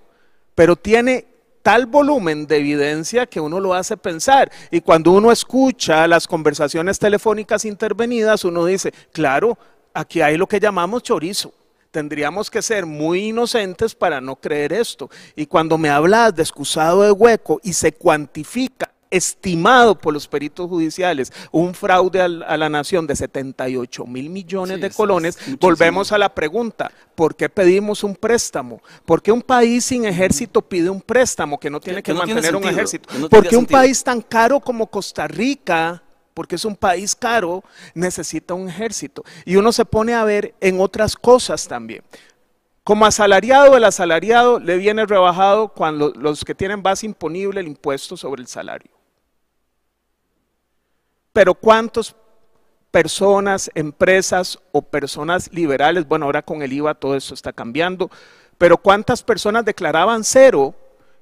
pero tiene tal volumen de evidencia que uno lo hace pensar. Y cuando uno escucha las conversaciones telefónicas intervenidas, uno dice, claro, aquí hay lo que llamamos chorizo tendríamos que ser muy inocentes para no creer esto. Y cuando me hablas de excusado de hueco y se cuantifica estimado por los peritos judiciales un fraude a la nación de 78 mil millones de colones, volvemos a la pregunta, ¿por qué pedimos un préstamo? ¿Por qué un país sin ejército pide un préstamo que no tiene que, mantener un ejército? ¿Por qué un país tan caro como Costa Rica porque es un país caro, necesita un ejército. Y uno se pone a ver en otras cosas también. Como asalariado, el asalariado le viene rebajado cuando los que tienen base imponible el impuesto sobre el salario. Pero ¿cuántas personas, empresas o personas liberales, bueno, ahora con el IVA todo eso está cambiando, pero cuántas personas declaraban cero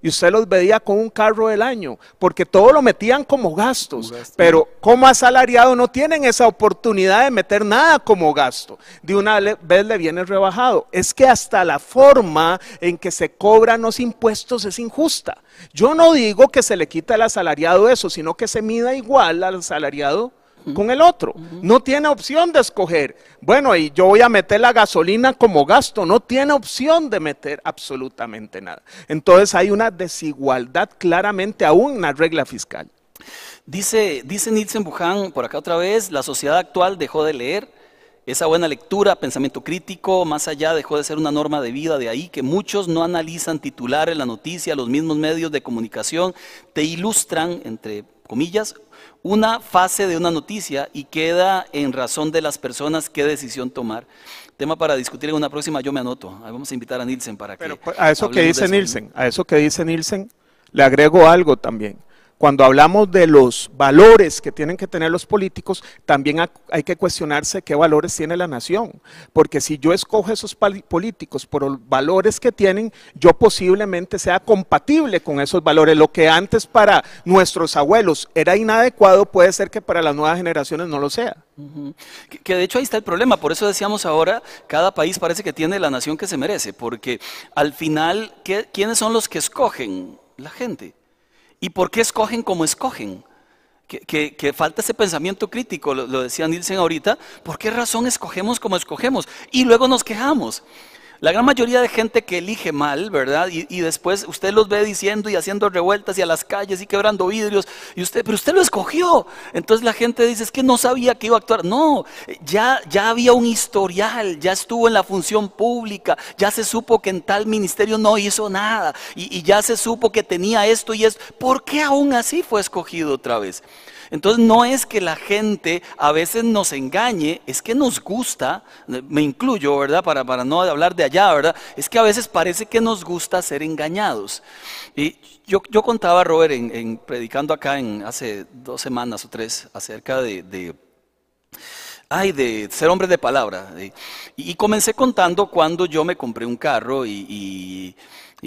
y usted los veía con un carro del año, porque todo lo metían como gastos, pero como asalariado no tienen esa oportunidad de meter nada como gasto. De una vez le viene rebajado. Es que hasta la forma en que se cobran los impuestos es injusta. Yo no digo que se le quita al asalariado eso, sino que se mida igual al asalariado con el otro. No tiene opción de escoger. Bueno, y yo voy a meter la gasolina como gasto. No tiene opción de meter absolutamente nada. Entonces hay una desigualdad claramente aún en la regla fiscal. Dice, dice Nielsen Buján, por acá otra vez, la sociedad actual dejó de leer, esa buena lectura, pensamiento crítico, más allá dejó de ser una norma de vida, de ahí que muchos no analizan titulares, la noticia, los mismos medios de comunicación te ilustran, entre comillas, una fase de una noticia y queda en razón de las personas qué decisión tomar. Tema para discutir en una próxima, yo me anoto. vamos a invitar a Nielsen para que... Pues, a eso que dice Nielsen, a eso que dice Nielsen, le agrego algo también cuando hablamos de los valores que tienen que tener los políticos, también hay que cuestionarse qué valores tiene la nación. Porque si yo escojo esos políticos por los valores que tienen, yo posiblemente sea compatible con esos valores. Lo que antes para nuestros abuelos era inadecuado, puede ser que para las nuevas generaciones no lo sea. que, de hecho ahí está el problema, por eso decíamos ahora, cada país parece que tiene la nación que se merece, porque al final, ¿quiénes son los que escogen? La gente. ¿Y por qué escogen como escogen? Que, falta ese pensamiento crítico, lo, lo decía Nielsen ahorita, ¿por qué razón escogemos como escogemos? Y luego nos quejamos. La gran mayoría de gente que elige mal, ¿verdad? Y, después usted los ve diciendo y haciendo revueltas y a las calles y quebrando vidrios, y usted, pero usted lo escogió. Entonces la gente dice, es que no sabía que iba a actuar. No, ya, ya había un historial, ya estuvo en la función pública, ya se supo que en tal ministerio no hizo nada, y, y ya se supo que tenía esto y esto. ¿Por qué aún así fue escogido otra vez? Entonces no es que la gente a veces nos engañe, es que nos gusta, me incluyo, ¿verdad? Para, para no hablar de allá, ¿verdad? Es que a veces parece que nos gusta ser engañados. Y yo, yo contaba, Robert, en, predicando acá en hace dos semanas o tres acerca de, ay, de ser hombre de palabra. y, comencé contando cuando yo me compré un carro y, y,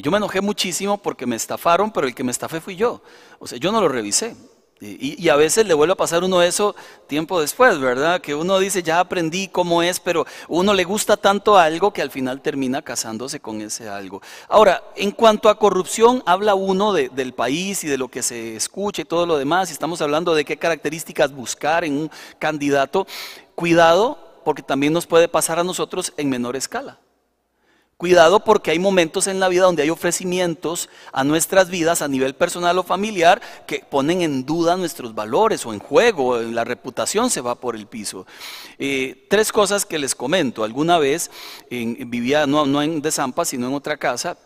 yo me enojé muchísimo porque me estafaron, pero el que me estafé fui yo. O sea, yo no lo revisé. Y, a veces le vuelve a pasar uno eso tiempo después, ¿verdad? Que uno dice, ya aprendí cómo es, pero uno le gusta tanto algo que al final termina casándose con ese algo. Ahora, en cuanto a corrupción, habla uno del país y de lo que se escucha y todo lo demás, y estamos hablando de qué características buscar en un candidato. Cuidado, porque también nos puede pasar a nosotros en menor escala. Cuidado porque hay momentos en la vida donde hay ofrecimientos a nuestras vidas a nivel personal o familiar que ponen en duda nuestros valores o en juego, la reputación se va por el piso. Eh, tres cosas que les comento. Alguna vez vivía no, no en Desampa, sino en otra casa,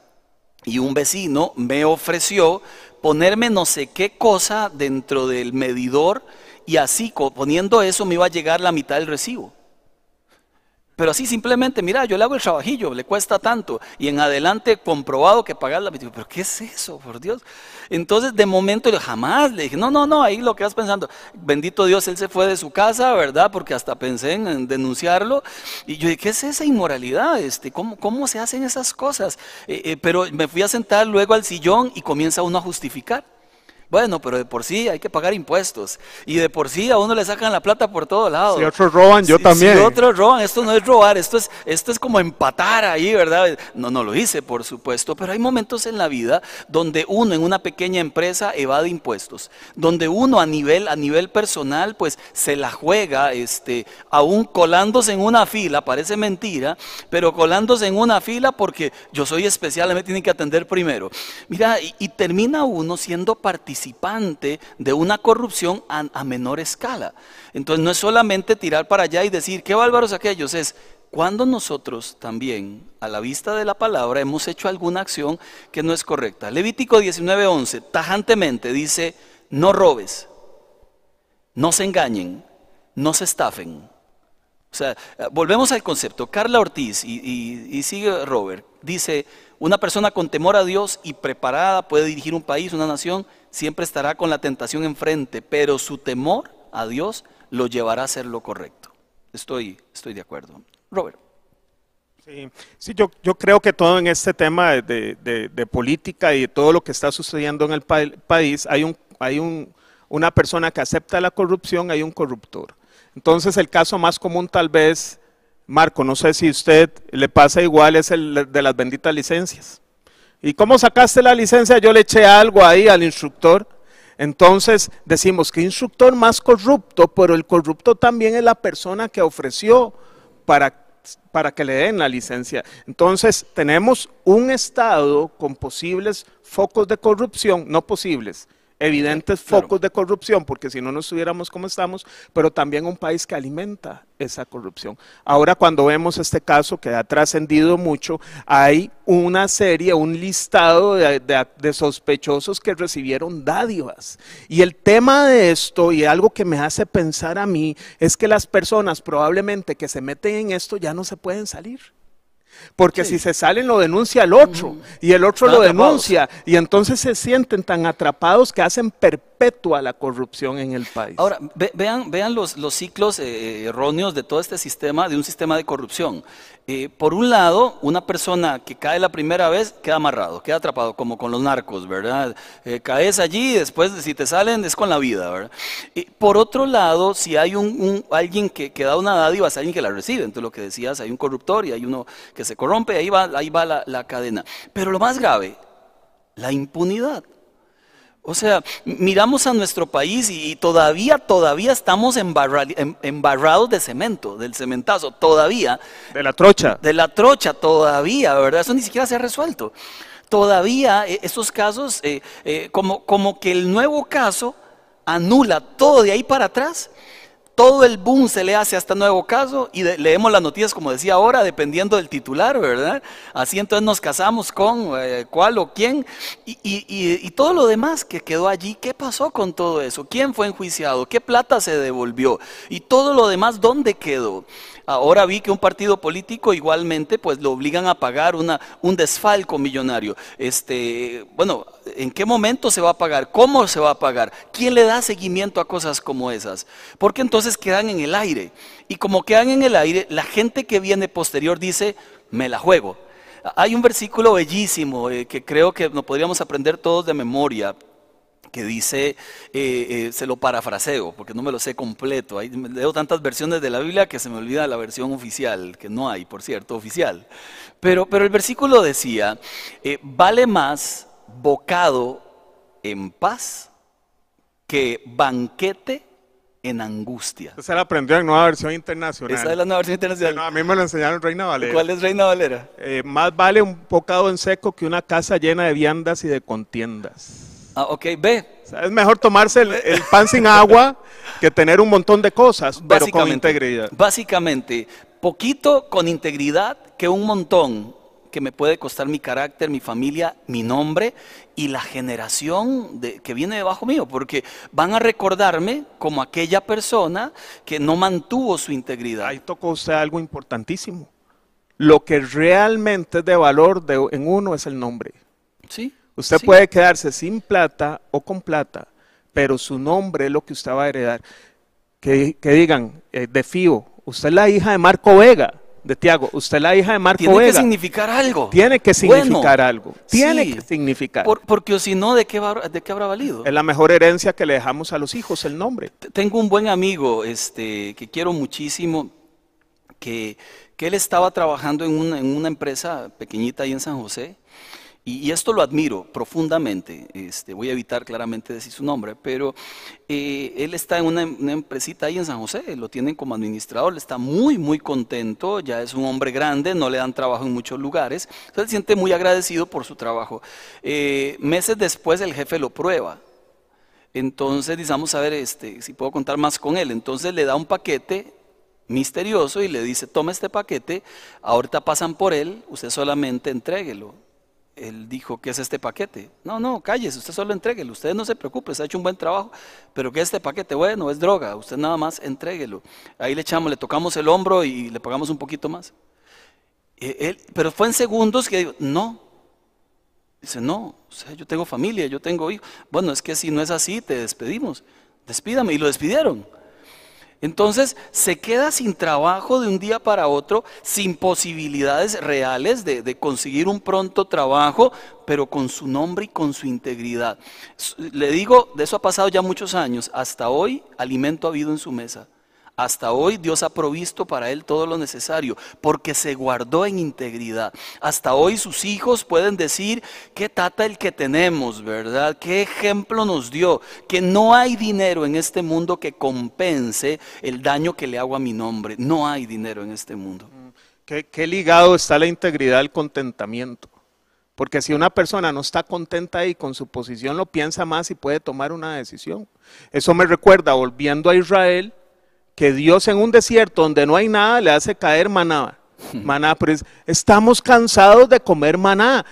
y un vecino me ofreció ponerme no sé qué cosa dentro del medidor y así poniendo eso me iba a llegar la mitad del recibo. Pero así simplemente, mira, yo le hago el trabajillo, le cuesta tanto. Y en adelante comprobado que pagar la... Pero ¿qué es eso, por Dios? Entonces, de momento, yo jamás le dije, no, no, no, ahí lo que vas pensando. Bendito Dios, él se fue de su casa, ¿verdad? Porque hasta pensé en, denunciarlo. Y yo dije, ¿qué es esa inmoralidad? Este, ¿cómo, ¿Cómo se hacen esas cosas? Eh, eh, pero me fui a sentar luego al sillón y comienza uno a justificar. Bueno, pero de por sí hay que pagar impuestos. Y de por sí a uno le sacan la plata por todos lados. Si otros roban, yo también. Si otros roban, esto no es robar, esto es, esto es como empatar ahí, ¿verdad? No, no lo hice, por supuesto, pero hay momentos en la vida donde uno en una pequeña empresa evade impuestos, donde uno a nivel, a nivel personal, pues se la juega, este, aún colándose en una fila, parece mentira, pero colándose en una fila porque yo soy especial, me tienen que atender primero. Mira, y, y termina uno siendo participante participante de una corrupción a, menor escala. Entonces no es solamente tirar para allá y decir, qué bárbaros aquellos, es cuando nosotros también, a la vista de la palabra, hemos hecho alguna acción que no es correcta. Levítico 19:11, tajantemente dice, no robes, no se engañen, no se estafen. O sea, volvemos al concepto. Carla Ortiz y, y sigue Robert, dice, una persona con temor a Dios y preparada puede dirigir un país, una nación, siempre estará con la tentación enfrente, pero su temor a Dios lo llevará a hacer lo correcto. Estoy, estoy de acuerdo. Robert. Sí, yo, yo, creo que todo en este tema de, política y de todo lo que está sucediendo en el país, hay, un, hay un, una persona que acepta la corrupción, hay un corruptor. Entonces el caso más común tal vez, Marco, no sé si usted le pasa igual, es el de las benditas licencias. ¿Y cómo sacaste la licencia? Yo le eché algo ahí al instructor. Entonces decimos que instructor más corrupto, pero el corrupto también es la persona que ofreció para, para que le den la licencia. Entonces tenemos un Estado con posibles focos de corrupción, no posibles, evidentes focos de corrupción, porque si no, no estuviéramos como estamos, pero también un país que alimenta esa corrupción. Ahora, cuando vemos este caso que ha trascendido mucho, hay una serie, un listado de, de, sospechosos que recibieron dádivas. Y el tema de esto, y algo que me hace pensar a mí, es que las personas probablemente que se meten en esto ya no se pueden salir. Porque si se salen lo denuncia el otro y el otro lo denuncia y entonces se sienten tan atrapados que hacen perpetua la corrupción en el país. Ahora, vean, vean los, los ciclos eh, erróneos de todo este sistema, de un sistema de corrupción. Eh, por un lado, una persona que cae la primera vez queda amarrado, queda atrapado, como con los narcos, ¿verdad? Eh, caes allí y después, si te salen, es con la vida, ¿verdad? por otro lado, si hay un, alguien que, que, da una dádiva, es alguien que la recibe. Entonces, lo que decías, hay un corruptor y hay uno que se corrompe, ahí va, ahí va la cadena. Pero lo más grave, la impunidad. O sea, miramos a nuestro país y todavía, todavía estamos em, embarrados de cemento, del cementazo, todavía. De la trocha. De la trocha, todavía, ¿verdad? Eso ni siquiera se ha resuelto. Todavía eh, esos casos, eh, eh, como, como que el nuevo caso anula todo de ahí para atrás todo el boom se le hace a este nuevo caso y leemos las noticias, como decía ahora, dependiendo del titular, ¿verdad? Así entonces nos casamos con eh, cuál o quién y, todo lo demás que quedó allí, ¿qué pasó con todo eso? ¿Quién fue enjuiciado? ¿Qué plata se devolvió? Y todo lo demás, ¿dónde quedó? Ahora vi que un partido político igualmente pues lo obligan a pagar un desfalco millonario. Este, bueno, ¿en qué momento se va a pagar? ¿Cómo se va a pagar? ¿Quién le da seguimiento a cosas como esas? Porque entonces quedan en el aire. Y como quedan en el aire, la gente que viene posterior dice, me la juego. Hay un versículo bellísimo eh, que creo que nos podríamos aprender todos de memoria, que dice, eh, eh, se lo parafraseo, porque no me lo sé completo. Leo tantas versiones de la Biblia que se me olvida la versión oficial, que no hay, por cierto, oficial. Pero, pero el versículo decía, vale más bocado en paz que banquete en angustia. Esa la aprendió en Nueva Versión Internacional. Esa es la Nueva Versión Internacional. a mí me lo enseñaron Reina Valera. ¿Cuál es Reina Valera? más vale un bocado en seco que una casa llena de viandas y de contiendas. Ah, ok, ve. es mejor tomarse el, pan sin agua que tener un montón de cosas, pero con integridad. Básicamente, poquito con integridad que un montón que me puede costar mi carácter, mi familia, mi nombre y la generación de, que viene debajo mío, porque van a recordarme como aquella persona que no mantuvo su integridad. Ahí tocó usted algo importantísimo. Lo que realmente es de valor en uno es el nombre. Sí. Usted puede quedarse sin plata o con plata, pero su nombre es lo que usted va a heredar. Que, digan, eh, de Fío, usted es la hija de Marco Vega, de Tiago, usted es la hija de Marco Vega. Tiene que significar algo. Tiene que significar algo. Tiene que significar. porque si no, ¿de qué, ¿de qué habrá valido? Es la mejor herencia que le dejamos a los hijos, el nombre. Tengo un buen amigo este, que quiero muchísimo, que, que él estaba trabajando en una, en una empresa pequeñita ahí en San José y, esto lo admiro profundamente, este, voy a evitar claramente decir su nombre, pero eh, él está en una, empresita ahí en San José, lo tienen como administrador, está muy, muy contento, ya es un hombre grande, no le dan trabajo en muchos lugares, entonces siente muy agradecido por su trabajo. Eh, meses después el jefe lo prueba, entonces dice, vamos a ver este, si puedo contar más con él, entonces le da un paquete misterioso y le dice, toma este paquete, ahorita pasan por él, usted solamente entréguelo él dijo, ¿qué es este paquete? No, no, cállese, usted solo entréguelo, usted no se preocupe, se ha hecho un buen trabajo, pero ¿qué es este paquete? Bueno, es droga, usted nada más entréguelo. Ahí le echamos, le tocamos el hombro y le pagamos un poquito más. Él, pero fue en segundos que dijo, no. Dice, no, yo tengo familia, yo tengo hijos. Bueno, es que si no es así, te despedimos. Despídame. Y lo despidieron. Entonces se queda sin trabajo de un día para otro, sin posibilidades reales de, conseguir un pronto trabajo, pero con su nombre y con su integridad. Le digo, de eso ha pasado ya muchos años, hasta hoy alimento ha habido en su mesa. Hasta hoy Dios ha provisto para él todo lo necesario porque se guardó en integridad. Hasta hoy sus hijos pueden decir, qué tata el que tenemos, ¿verdad? ¿Qué ejemplo nos dio? Que no hay dinero en este mundo que compense el daño que le hago a mi nombre. No hay dinero en este mundo. ¿Qué, qué ligado está la integridad al contentamiento? Porque si una persona no está contenta ahí con su posición, lo piensa más y puede tomar una decisión. Eso me recuerda, volviendo a Israel, que Dios en un desierto donde no hay nada le hace caer maná. [LAUGHS] Maná, pero estamos cansados de comer maná.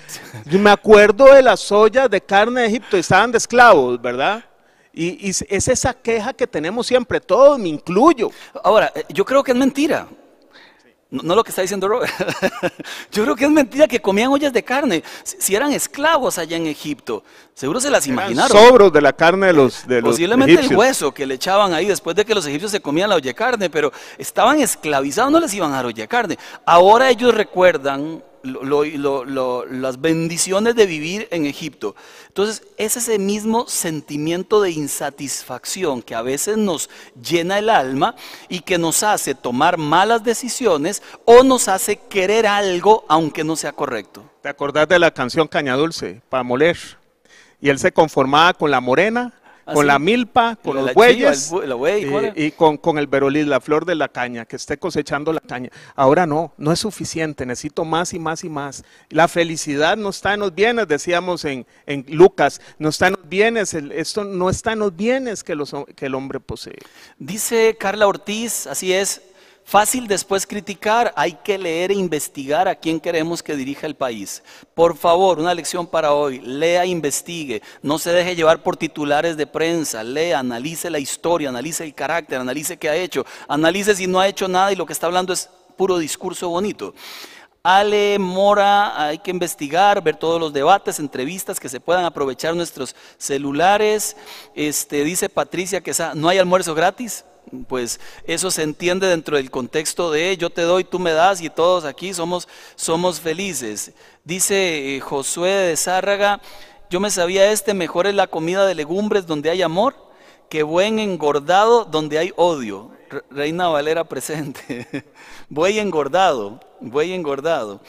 Yo me acuerdo de las ollas de carne de Egipto, estaban de esclavos, ¿verdad? Y, y es esa queja que tenemos siempre, todos, me incluyo. Ahora, eh, yo creo que es mentira. No, no lo que está diciendo Robert. [LAUGHS] Yo creo que es mentira que comían ollas de carne. Si, eran esclavos allá en Egipto, seguro se las Eran imaginaron. sobros de la carne de los, de los Posiblemente el hueso que le echaban ahí después de que los egipcios se comían la olla de carne, pero estaban esclavizados, no les iban a dar olla de carne. Ahora ellos recuerdan las bendiciones de vivir en Egipto. Entonces, es ese mismo sentimiento de insatisfacción que a veces nos llena el alma y que nos hace tomar malas decisiones o nos hace querer algo aunque no sea correcto. ¿Te acordás de la canción Caña Dulce? Para moler. Y él se conformaba con la morena, ¿Ah, con sí? la milpa, con La los chiva, bueyes el bu- la buey, ¿cuál eh, y con, con el veroliz, la flor de la caña, que esté cosechando la caña. Ahora no, no es suficiente, necesito más y más y más. La felicidad no está en los bienes, decíamos en, en Lucas, no está en los bienes, el- esto no está en los bienes que, los, que el hombre posee. Dice Carla Ortiz, así es, fácil después criticar, hay que leer e investigar a quién queremos que dirija el país. Por favor, una lección para hoy, lea, investigue, no se deje llevar por titulares de prensa, lea, analice la historia, analice el carácter, analice qué ha hecho, analice si no ha hecho nada y lo que está hablando es puro discurso bonito. Ale Mora, hay que investigar, ver todos los debates, entrevistas que se puedan aprovechar nuestros celulares. Este, dice Patricia que no hay almuerzo gratis. Pues eso se entiende dentro del contexto de yo te doy, tú me das y todos aquí somos, somos felices. Dice eh, Josué de Zárraga, yo me sabía este, mejor es la comida de legumbres donde hay amor que buen engordado donde hay odio. Re- Reina Valera presente. [LAUGHS] Buey engordado, buey engordado.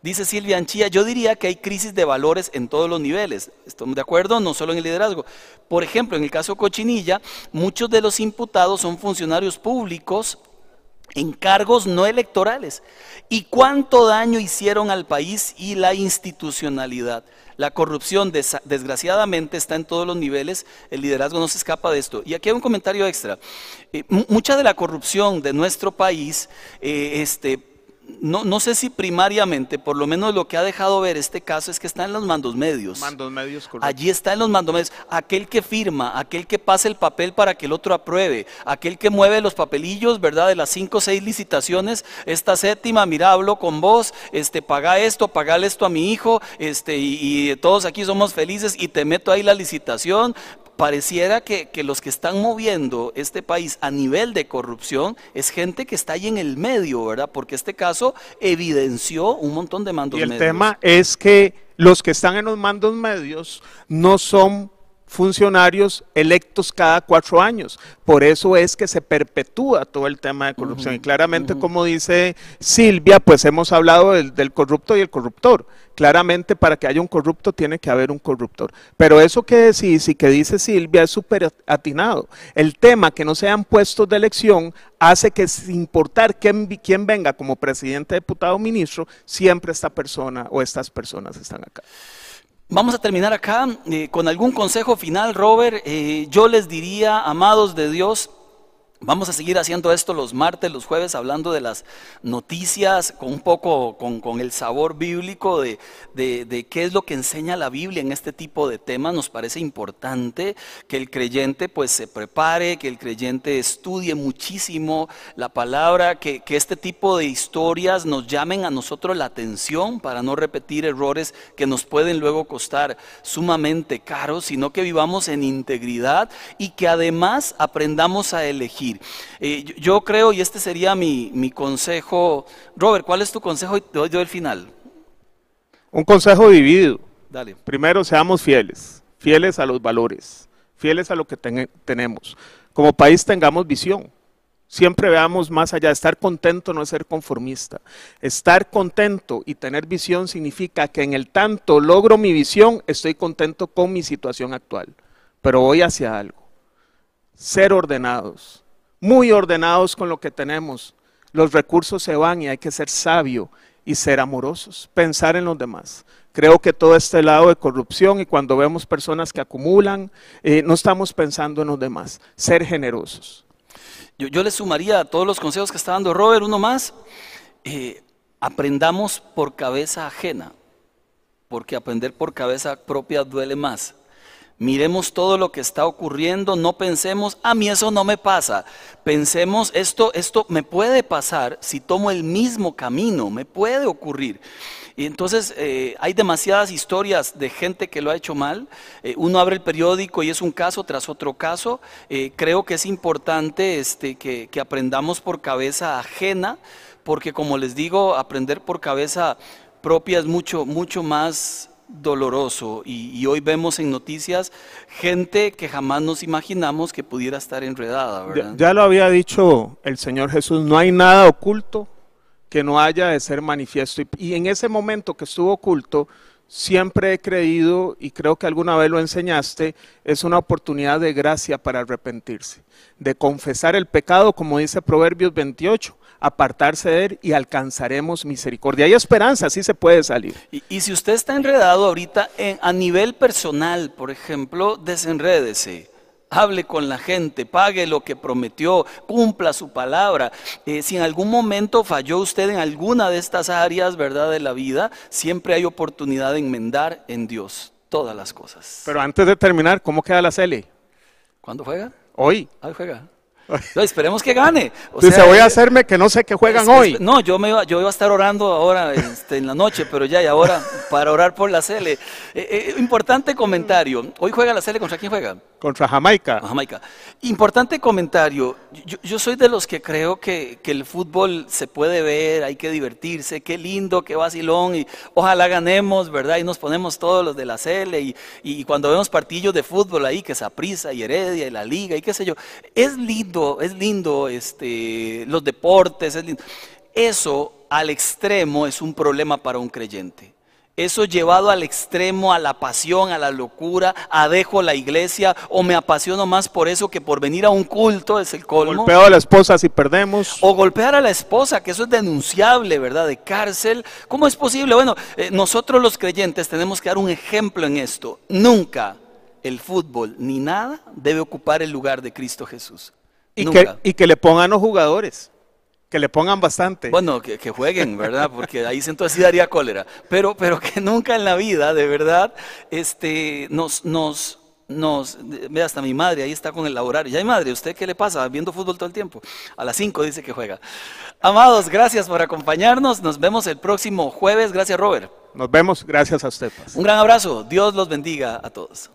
Dice Silvia Anchía, yo diría que hay crisis de valores en todos los niveles. Estamos de acuerdo, no solo en el liderazgo. Por ejemplo, en el caso Cochinilla, muchos de los imputados son funcionarios públicos en cargos no electorales. ¿Y cuánto daño hicieron al país y la institucionalidad? La corrupción, des- desgraciadamente, está en todos los niveles, el liderazgo no se escapa de esto. Y aquí hay un comentario extra. Eh, mu- mucha de la corrupción de nuestro país, eh, este, no, no sé si primariamente, por lo menos lo que ha dejado ver este caso es que está en los mandos medios. Mandos medios correctos. Allí está en los mandomedios. Aquel que firma, aquel que pasa el papel para que el otro apruebe, aquel que mueve los papelillos, ¿verdad? De las cinco o seis licitaciones, esta séptima, mira, hablo con vos, este, paga esto, pagale esto a mi hijo, este, y, y todos aquí somos felices y te meto ahí la licitación. Pareciera que, que los que están moviendo este país a nivel de corrupción es gente que está ahí en el medio, ¿verdad? Porque este caso evidenció un montón de mandos Y el medios. tema es que los que están en los mandos medios no son funcionarios electos cada cuatro años. Por eso es que se perpetúa todo el tema de corrupción. y claramente, como dice Silvia, pues hemos hablado del, del corrupto y el corruptor. Claramente, para que haya un corrupto, tiene que haber un corruptor. Pero eso que decís y que dice Silvia es súper atinado. El tema que no sean puestos de elección hace que sin importar quién, quién venga como presidente, diputado o ministro, siempre esta persona o estas personas están acá. Vamos a terminar acá eh, con algún consejo final, Robert. Eh, yo les diría, amados de Dios, vamos a seguir haciendo esto los martes, los jueves, hablando de las noticias con un poco, con, el sabor bíblico de, de- de qué es lo que enseña la Biblia en este tipo de temas. Nos parece importante que el creyente pues se prepare, que el creyente estudie muchísimo la palabra, que, que este tipo de historias nos llamen a nosotros la atención para no repetir errores que nos pueden luego costar sumamente caros, sino que vivamos en integridad y que además aprendamos a elegir. Eh, yo, yo creo, y este sería mi, mi consejo, Robert, ¿cuál es tu consejo? Y te doy yo el final. Un consejo dividido. Dale. Primero, seamos fieles, fieles a los valores, fieles a lo que ten- tenemos. Como país tengamos visión, Siempre veamos más allá. Estar contento no es ser conformista. Estar contento y tener visión significa que en el tanto logro mi visión, estoy contento con mi situación actual. Pero voy hacia algo. Ser ordenados, muy ordenados con lo que tenemos. Los recursos se van y hay que ser sabio y ser amorosos, pensar en los demás. Creo que todo este lado de corrupción y cuando vemos personas que acumulan, eh, no estamos pensando en los demás. Ser generosos. Yo, le sumaría a todos los consejos que está dando Robert, uno más. Eh, aprendamos por cabeza ajena, porque aprender por cabeza propia duele más. Miremos todo lo que está ocurriendo, no pensemos, a mí eso no me pasa. Pensemos, esto, esto me puede pasar si tomo el mismo camino, me puede ocurrir. Y entonces eh, hay demasiadas historias de gente que lo ha hecho mal. Eh, uno abre el periódico y es un caso tras otro caso. Eh, creo que es importante este, que, aprendamos por cabeza ajena, porque como les digo, aprender por cabeza propia es mucho, mucho más doloroso y, hoy vemos en noticias gente que jamás nos imaginamos que pudiera estar enredada. ya, lo había dicho el Señor Jesús, no hay nada oculto que no haya de ser manifiesto. Y, en ese momento que estuvo oculto, siempre he creído, y creo que alguna vez lo enseñaste, es una oportunidad de gracia para arrepentirse, de confesar el pecado, como dice Proverbios 28, apartarse de él y alcanzaremos misericordia. Hay esperanza, así se puede salir. Y, si usted está enredado ahorita a nivel personal, por ejemplo, desenrédese hable con la gente, pague lo que prometió, cumpla su palabra. Eh, si en algún momento falló usted en alguna de estas áreas, ¿verdad?, de la vida, siempre hay oportunidad de enmendar en Dios todas las cosas. Pero antes de terminar, ¿cómo queda la Cele? ¿Cuándo juega? Hoy. Hoy juega. No, esperemos que gane. Dice, voy a hacerme que no sé que juegan hoy. no, yo, me iba, yo iba a estar orando ahora este, en la noche, pero ya, y ahora para orar por la Cele. Eh, eh, importante comentario. Hoy juega la Cele, ¿contra quién juega? Contra Jamaica. Jamaica. Importante comentario. Yo, soy de los que creo que, el fútbol se puede ver, hay que divertirse, qué lindo, qué vacilón, y ojalá ganemos, ¿verdad? Y nos ponemos todos los de la Cele, y, y cuando vemos partidos de fútbol ahí, que se aprisa y Heredia y la Liga y qué sé yo, es lindo es lindo este, los deportes, es lindo. Eso al extremo es un problema para un creyente. Eso llevado al extremo, a la pasión, a la locura, a dejo la iglesia o me apasiono más por eso que por venir a un culto es el colmo. Golpeo a la esposa si perdemos. O golpear a la esposa, que eso es denunciable, ¿verdad? De cárcel. ¿Cómo es posible? Bueno, eh, nosotros los creyentes tenemos que dar un ejemplo en esto. Nunca el fútbol ni nada debe ocupar el lugar de Cristo Jesús. Y que, y que, le pongan los jugadores, que le pongan bastante. Bueno, que, jueguen, ¿verdad? Porque ahí siento así daría cólera. Pero, pero que nunca en la vida, de verdad, este, nos, nos, nos, ve hasta mi madre, ahí está con el horario. Ya hay madre, ¿usted qué le pasa? Viendo fútbol todo el tiempo. A las 5 dice que juega. Amados, gracias por acompañarnos. Nos vemos el próximo jueves. Gracias, Robert. Nos vemos. Gracias a usted. Un gran abrazo. Dios los bendiga a todos.